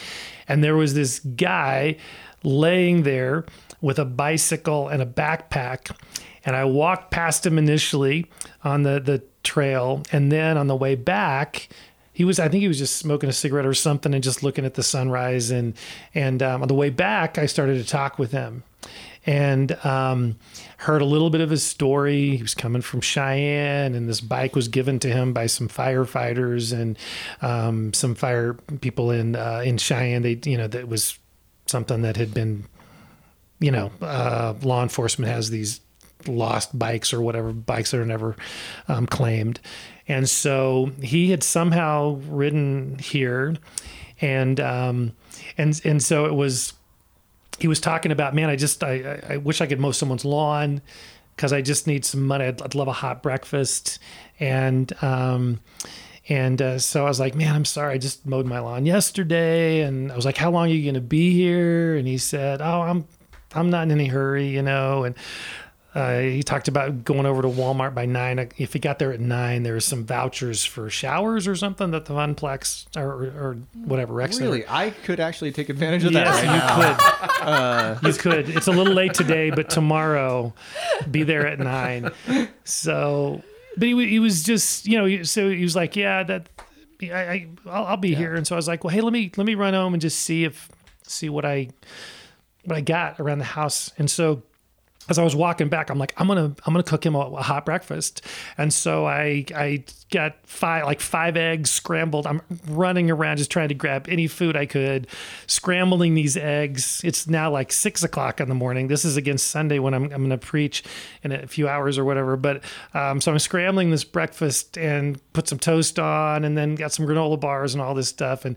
Speaker 4: And there was this guy laying there with a bicycle and a backpack. And I walked past him initially on the, the trail. And then on the way back, he was, I think he was just smoking a cigarette or something and just looking at the sunrise. And, and um, on the way back, I started to talk with him and um, heard a little bit of his story. He was coming from Cheyenne, and this bike was given to him by some firefighters and um, some fire people in uh, in Cheyenne. They, you know, that was something that had been, you know, uh, law enforcement has these lost bikes or whatever bikes that are never um, claimed, and so he had somehow ridden here, and um, and and so it was he was talking about, man, I just I, I- wish I could mow someone's lawn because I just need some money. I'd, I'd love a hot breakfast, and um, and uh, so I was like, man, I'm sorry, I just mowed my lawn yesterday, and I was like, how long are you going to be here? And he said, oh, I'm I'm not in any hurry, you know, and. Uh, he talked about going over to Walmart by nine. If he got there at nine, there was some vouchers for showers or something that the Funplex or, or, or whatever Rex
Speaker 3: Really, I could actually take advantage of that
Speaker 4: Yes,
Speaker 3: right now. (laughs) Uh,
Speaker 4: you could. You could. It's a little late today, but tomorrow, be there at nine. So, but he, he was just, you know, so he was like, yeah, that I, I I'll, I'll be here. And so I was like, well, hey, let me let me run home and just see if see what I what I got around the house. And so as I was walking back, I'm like, I'm gonna I'm gonna cook him a, a hot breakfast. And so I I got five like five eggs scrambled. I'm running around just trying to grab any food I could, scrambling these eggs. It's now like six o'clock in the morning. This is against Sunday when I'm I'm gonna preach in a few hours or whatever. But um, so I'm scrambling this breakfast and put some toast on, and then got some granola bars and all this stuff and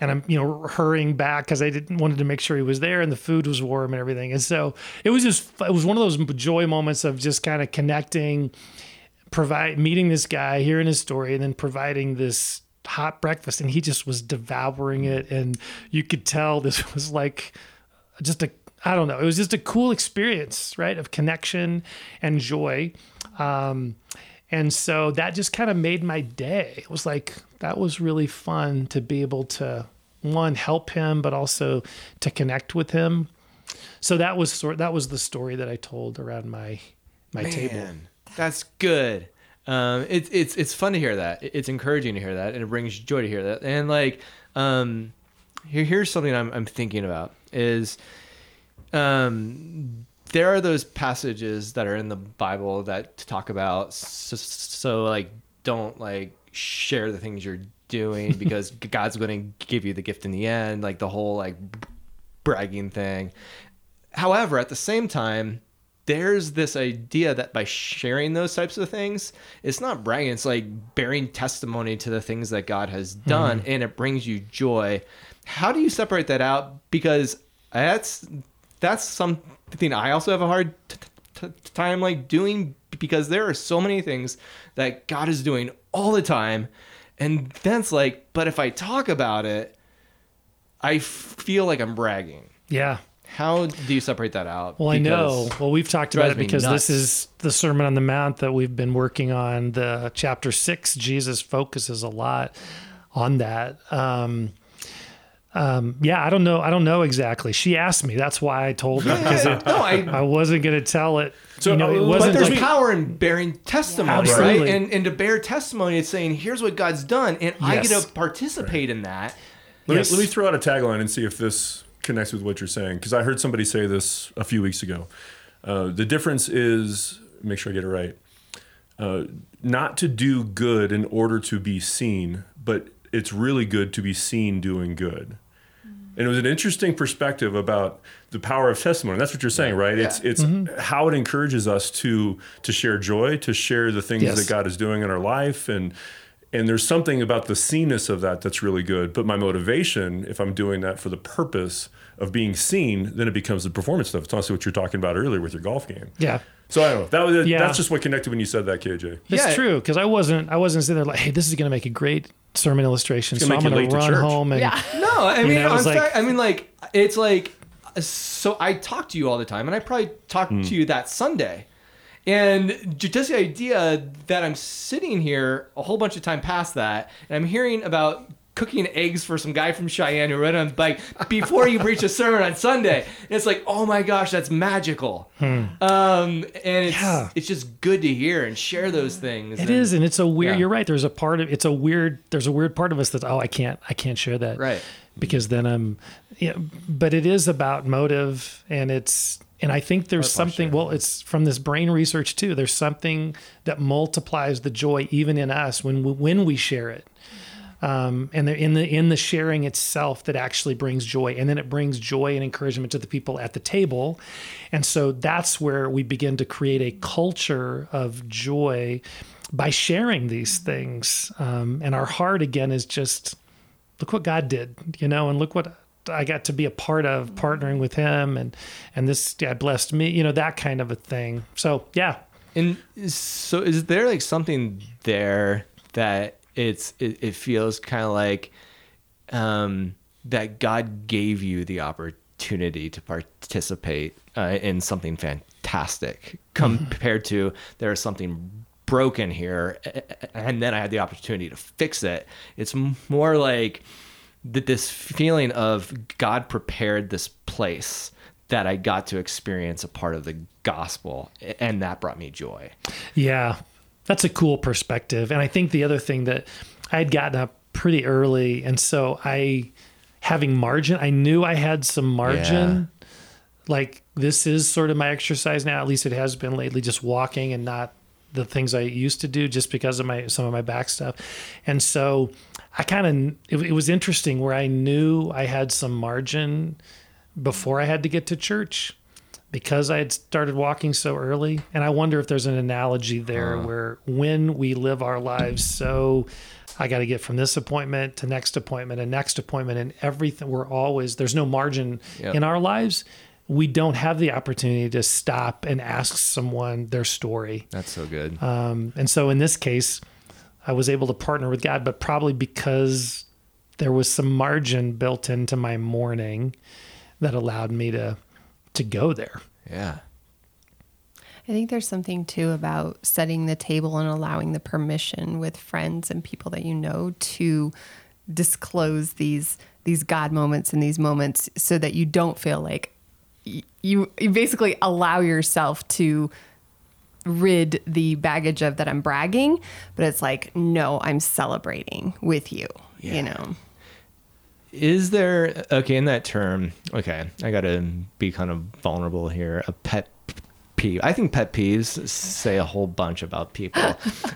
Speaker 4: and I'm you know hurrying back because I didn't wanted to make sure he was there and the food was warm and everything. And so it was just it was one of those joy moments of just kind of connecting, provide meeting this guy, hearing his story, and then providing this hot breakfast. And he just was devouring it, and you could tell this (laughs) was like just a I don't know. It was just a cool experience, right? Of connection and joy. Um, and so that just kind of made my day. It was like, that was really fun to be able to, one, help him, but also to connect with him. So that was sort that was the story that I told around my my table.
Speaker 3: That's good. Um, it's it's it's fun to hear that. It's encouraging to hear that, and it brings joy to hear that. And like, um, here here's something I'm I'm thinking about is, um, there are those passages that are in the Bible that talk about so, so like don't like share the things you're doing (laughs) because God's going to give you the gift in the end, like the whole like bragging thing. However, at the same time, there's this idea that by sharing those types of things, it's not bragging, it's like bearing testimony to the things that God has hmm. done and it brings you joy. How do you separate that out? Because that's that's something I also have a hard t- t- time like doing because there are so many things that God is doing all the time and then it's like but if I talk about it I feel like I'm bragging.
Speaker 4: Yeah.
Speaker 3: How do you separate that out?
Speaker 4: Well, I know. Well, we've talked about it because
Speaker 3: nuts.
Speaker 4: this is the Sermon on the Mount that we've been working on. The chapter six, Jesus focuses a lot on that. Um, um, yeah, I don't know. I don't know exactly. She asked me. That's why I told her because it,
Speaker 3: no, I
Speaker 4: I wasn't going to tell it.
Speaker 1: So,
Speaker 4: you know,
Speaker 1: uh,
Speaker 4: it
Speaker 1: but
Speaker 3: But
Speaker 4: wasn't
Speaker 3: there's
Speaker 4: like
Speaker 3: power in bearing testimony,
Speaker 4: Absolutely.
Speaker 3: right? And and to bear testimony, it's saying, "Here's what God's done," and I get
Speaker 4: Yes.
Speaker 3: to participate in that.
Speaker 1: Let,
Speaker 4: Yes.
Speaker 1: me, let me throw out a tagline and see if this connects with what you're saying. Because I heard somebody say this a few weeks ago. Uh, the difference is, make sure I get it right, uh, not to do good in order to be seen, but it's really good to be seen doing good. And it was an interesting perspective about the power of testimony. That's what you're saying, right? It's it's mm-hmm. how it encourages us to to share joy, to share the things
Speaker 4: Yes.
Speaker 1: that God is doing in our life, and and there's something about the seenness of that that's really good. But my motivation, if I'm doing that for the purpose of being seen, then it becomes the performance stuff. It's honestly what you're talking about earlier with your golf game.
Speaker 4: yeah.
Speaker 1: So I don't know. That was
Speaker 4: Yeah.
Speaker 1: that's just what connected when you said that, KJ.
Speaker 4: It's
Speaker 3: Yeah.
Speaker 4: true because I wasn't. I wasn't sitting there like, "Hey, this is going to make a great sermon illustration." So I'm going to
Speaker 1: late to
Speaker 4: run home and
Speaker 2: Yeah. (laughs)
Speaker 3: No, I mean,
Speaker 4: know, it was
Speaker 3: in
Speaker 4: like-
Speaker 3: fact, I mean, like it's like so. I talk to you all the time, and I probably talked
Speaker 1: Hmm.
Speaker 3: to you that Sunday, and just the idea that I'm sitting here a whole bunch of time past that, and I'm hearing about cooking eggs for some guy from Cheyenne who rode on a bike before you preach a sermon on Sunday. And it's like, oh my gosh, that's magical. Um, and it's
Speaker 4: Hmm. Yeah.
Speaker 3: it's just good to hear and share those things.
Speaker 4: It
Speaker 3: and-
Speaker 4: is, and it's a weird.
Speaker 3: Yeah.
Speaker 4: You're right. There's a part of it's a weird. There's a weird part of us that oh, I can't, I can't share that,
Speaker 3: Right.
Speaker 4: Because then I'm, yeah. But it is about motive, and it's, and I think there's something. Well, it's from this brain research too. There's something that multiplies the joy even in us when we, when we share it. Um, and the, in the in the sharing itself that actually brings joy, and then it brings joy and encouragement to the people at the table, and so that's where we begin to create a culture of joy by sharing these things. Um, and our heart again is just look what God did, you know, and look what I got to be a part of, partnering with Him, and and this God blessed me, you know, that kind of a thing. So yeah,
Speaker 3: And so, is there like something there that it's it, it feels kind of like um, that God gave you the opportunity to participate uh, in something fantastic compared to there's something broken here, a- a- and then I had the opportunity to fix it. It's more like that this feeling of God prepared this place that I got to experience a part of the gospel, and that brought me joy.
Speaker 4: Yeah, that's a cool perspective. And I think the other thing that I had gotten up pretty early, and so I having margin, I knew I had some margin. Like this is sort of my exercise now. At least it has been lately, just walking and not the things I used to do, just because of my some of my back stuff. And so I kind of it, it was interesting where I knew I had some margin before I had to get to church because I had started walking so early. And I wonder if there's an analogy there uh-huh. where when we live our lives so I got to get from this appointment to next appointment and next appointment and everything, we're always, there's no margin
Speaker 3: Yep.
Speaker 4: in our lives. We don't have the opportunity to stop and ask someone their story.
Speaker 3: That's so good.
Speaker 4: Um, and so in this case, I was able to partner with God, but probably because there was some margin built into my morning that allowed me to to go there.
Speaker 3: Yeah.
Speaker 2: I think there's something too about setting the table and allowing the permission with friends and people that you know to disclose these these God moments and these moments so that you don't feel like y- you you basically allow yourself to rid the baggage of that I'm bragging, but it's like no, I'm celebrating with you,
Speaker 3: Yeah.
Speaker 2: you know.
Speaker 3: Is there okay in that term? Okay, I gotta be kind of vulnerable here. A pet peeve. I think pet peeves say a whole bunch about people.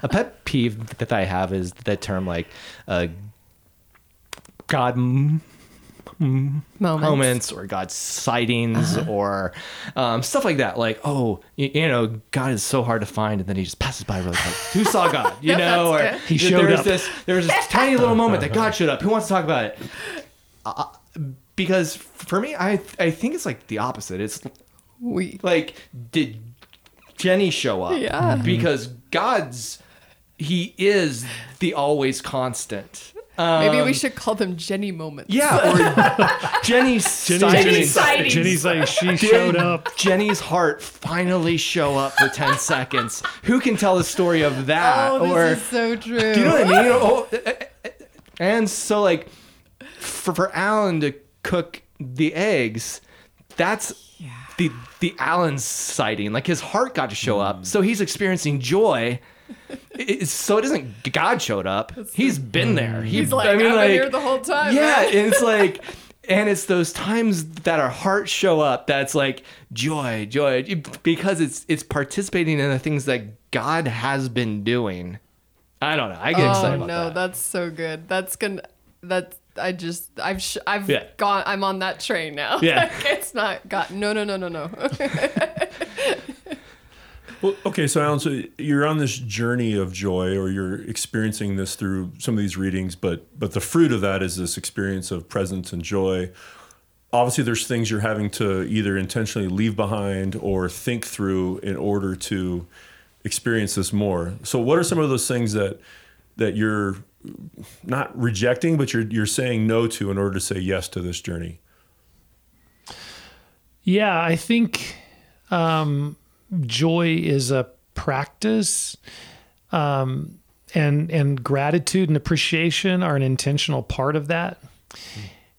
Speaker 3: a pet peeve that I have is the term like uh, God
Speaker 2: Moments.
Speaker 3: moments or God's sightings or um, stuff like that. Like, oh, you, you know, God is so hard to find, and then he just passes by really quick. Who saw God? (laughs) You know, or
Speaker 2: good.
Speaker 4: He showed
Speaker 3: there's
Speaker 4: up.
Speaker 3: This, there was this tiny little moment that God (laughs) showed up. Who wants to talk about it? Uh, because for me, I I think it's like the opposite. It's
Speaker 2: We
Speaker 3: like, did Jenny show up?
Speaker 2: Yeah.
Speaker 3: Because God's he is the always constant.
Speaker 2: Maybe
Speaker 3: Um,
Speaker 2: we should call them Jenny moments.
Speaker 3: Yeah, (laughs) or Jenny's
Speaker 4: Jenny's.
Speaker 2: Jenny's sightings.
Speaker 4: Jenny's like she
Speaker 3: Did
Speaker 4: showed up.
Speaker 3: Jenny's heart finally show up for 10 (laughs) seconds. Who can tell the story of that?
Speaker 2: Oh, this
Speaker 3: or
Speaker 2: is so true.
Speaker 3: do you know what I mean? Oh, eh, eh, eh, and so like for, for Alan to cook the eggs, that's the the Alan sighting. Like his heart got to show up, so he's experiencing joy. It- so it isn't God showed up. He's been there. He,
Speaker 2: He's like, I've been here the whole time.
Speaker 3: yeah,
Speaker 2: man."
Speaker 3: and it's (laughs) like, and it's those times that our hearts show up. That's like joy, joy, because it's it's participating in the things that God has been doing. I don't know. I get
Speaker 2: Oh
Speaker 3: excited
Speaker 2: no,
Speaker 3: about that.
Speaker 2: that's so good. That's gonna. That's I just I've sh- I've
Speaker 3: Yeah.
Speaker 2: gone. I'm on that train now.
Speaker 3: Yeah.
Speaker 2: Like, (laughs) it's not got. No no no no no. (laughs)
Speaker 1: Well, okay, so Alan, so you're on this journey of joy, or you're experiencing this through some of these readings, but but the fruit of that is this experience of presence and joy. Obviously, there's things you're having to either intentionally leave behind or think through in order to experience this more. So, what are some of those things that that you're not rejecting, but you're you're saying no to in order to say yes to this journey?
Speaker 4: Yeah, I think um, joy is a practice, um, and and gratitude and appreciation are an intentional part of that.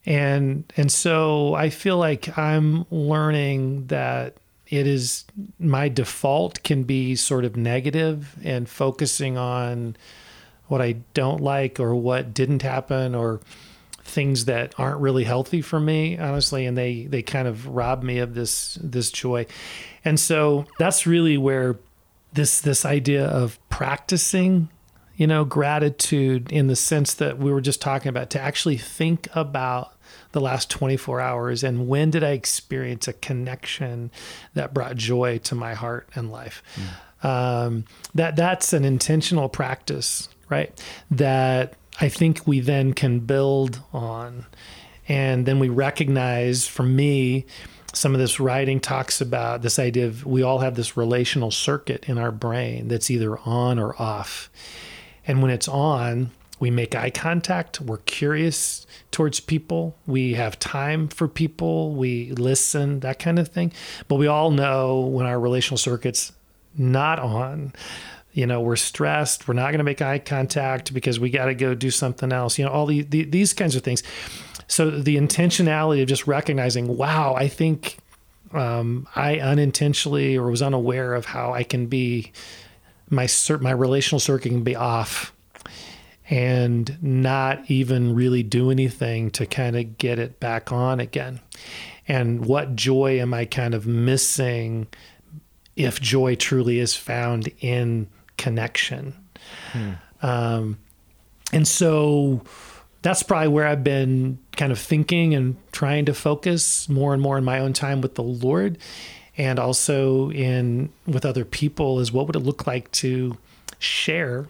Speaker 4: And and so I feel like I'm learning that it is my default can be sort of negative and focusing on what I don't like or what didn't happen or things that aren't really healthy for me honestly and they they kind of rob me of this this joy. And so that's really where this this idea of practicing you know gratitude in the sense that we were just talking about to actually think about the last 24 hours and when did i experience a connection that brought joy to my heart and life. Um, that that's an intentional practice right? That i think we then can build on. And then we recognize for me some of this writing talks about this idea of we all have this relational circuit in our brain that's either on or off. And when it's on we make eye contact we're curious towards people we have time for people we listen that kind of thing. But we all know when our relational circuits not on you know we're stressed we're not going to make eye contact because we got to go do something else you know all the, the, these kinds of things. So the intentionality of just recognizing wow i think um, i unintentionally or was unaware of how i can be my my relational circuit can be off and not even really do anything to kind of get it back on again. And what joy am i kind of missing if joy truly is found in connection. Um, and so that's probably where I've been kind of thinking and trying to focus more and more in my own time with the Lord and also in with other people is what would it look like to share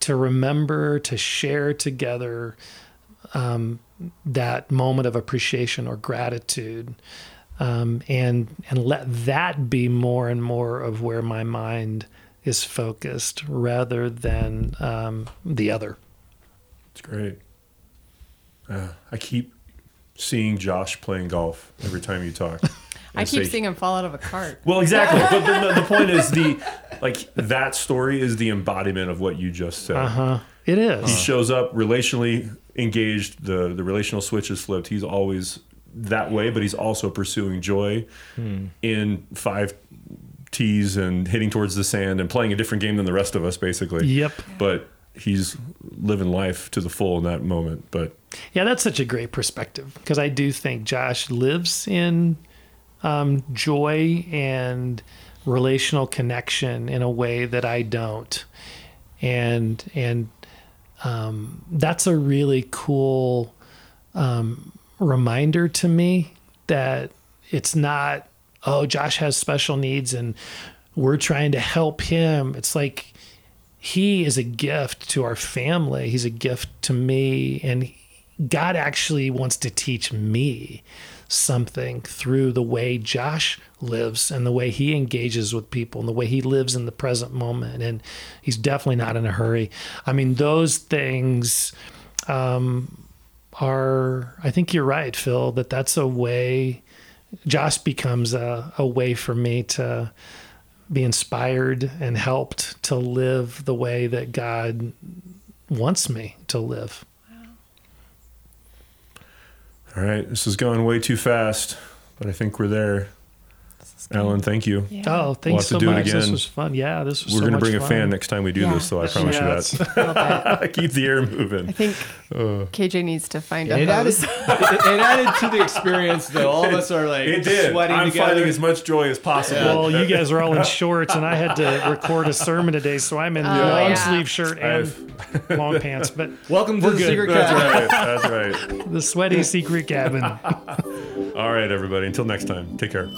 Speaker 4: to remember to share together um, that moment of appreciation or gratitude um, and and let that be more and more of where my mind is focused rather than um, the other.
Speaker 1: It's great. Uh, I keep seeing Josh playing golf every time you talk. (laughs)
Speaker 2: I keep
Speaker 1: say-
Speaker 2: seeing him fall out of a cart.
Speaker 1: Well, exactly. but the, the point is the (laughs) like that story is the embodiment of what you just said.
Speaker 4: Uh huh. It
Speaker 1: He
Speaker 4: is.
Speaker 1: shows up relationally engaged. The the relational switch is flipped. He's always that way, but he's also pursuing joy in five tees and hitting towards the sand and playing a different game than the rest of us, basically.
Speaker 4: Yep.
Speaker 1: But he's living life to the full in that moment. But
Speaker 4: Yeah, that's such a great perspective because I do think Josh lives in um, joy and relational connection in a way that I don't, and and um, that's a really cool um, reminder to me that it's not oh Josh has special needs and we're trying to help him. It's like he is a gift to our family. He's a gift to me. And God actually wants to teach me something through the way Josh lives and the way he engages with people and the way he lives in the present moment. And he's definitely not in a hurry. I mean, those things um, are, I think you're right, Phil, that that's a way. Josh becomes a, a way for me to be inspired and helped to live the way that God wants me to live.
Speaker 1: all right, this is going way too fast, but I think we're there. Alan, thank you.
Speaker 2: Yeah.
Speaker 4: Oh,
Speaker 1: We'll
Speaker 4: thanks
Speaker 1: have to
Speaker 4: so
Speaker 1: do it
Speaker 4: much. This was fun. Yeah, this was fun.
Speaker 1: We're
Speaker 4: so
Speaker 1: going to
Speaker 4: much
Speaker 1: bring a fan next time we do
Speaker 2: Yeah.
Speaker 1: this, so I promise
Speaker 4: Yeah,
Speaker 1: you that.
Speaker 2: A little bit.
Speaker 1: Keep the air moving.
Speaker 2: I think
Speaker 1: Uh,
Speaker 2: KJ needs to find a
Speaker 3: It added,
Speaker 2: host.
Speaker 3: it, it added to the experience though. all of us are like
Speaker 1: it did.
Speaker 3: sweating
Speaker 1: I'm
Speaker 3: together.
Speaker 1: finding as much joy as possible.
Speaker 3: Yeah.
Speaker 4: Well, you guys are all in shorts, and I had to record a sermon today, so I'm in
Speaker 2: Oh,
Speaker 4: long
Speaker 2: yeah.
Speaker 4: sleeve shirt and long pants. But
Speaker 3: Welcome to the
Speaker 4: good.
Speaker 3: secret
Speaker 1: That's
Speaker 3: cabin.
Speaker 1: right. That's right.
Speaker 4: the sweaty secret cabin. (laughs)
Speaker 1: All right, everybody. Until next time, take care.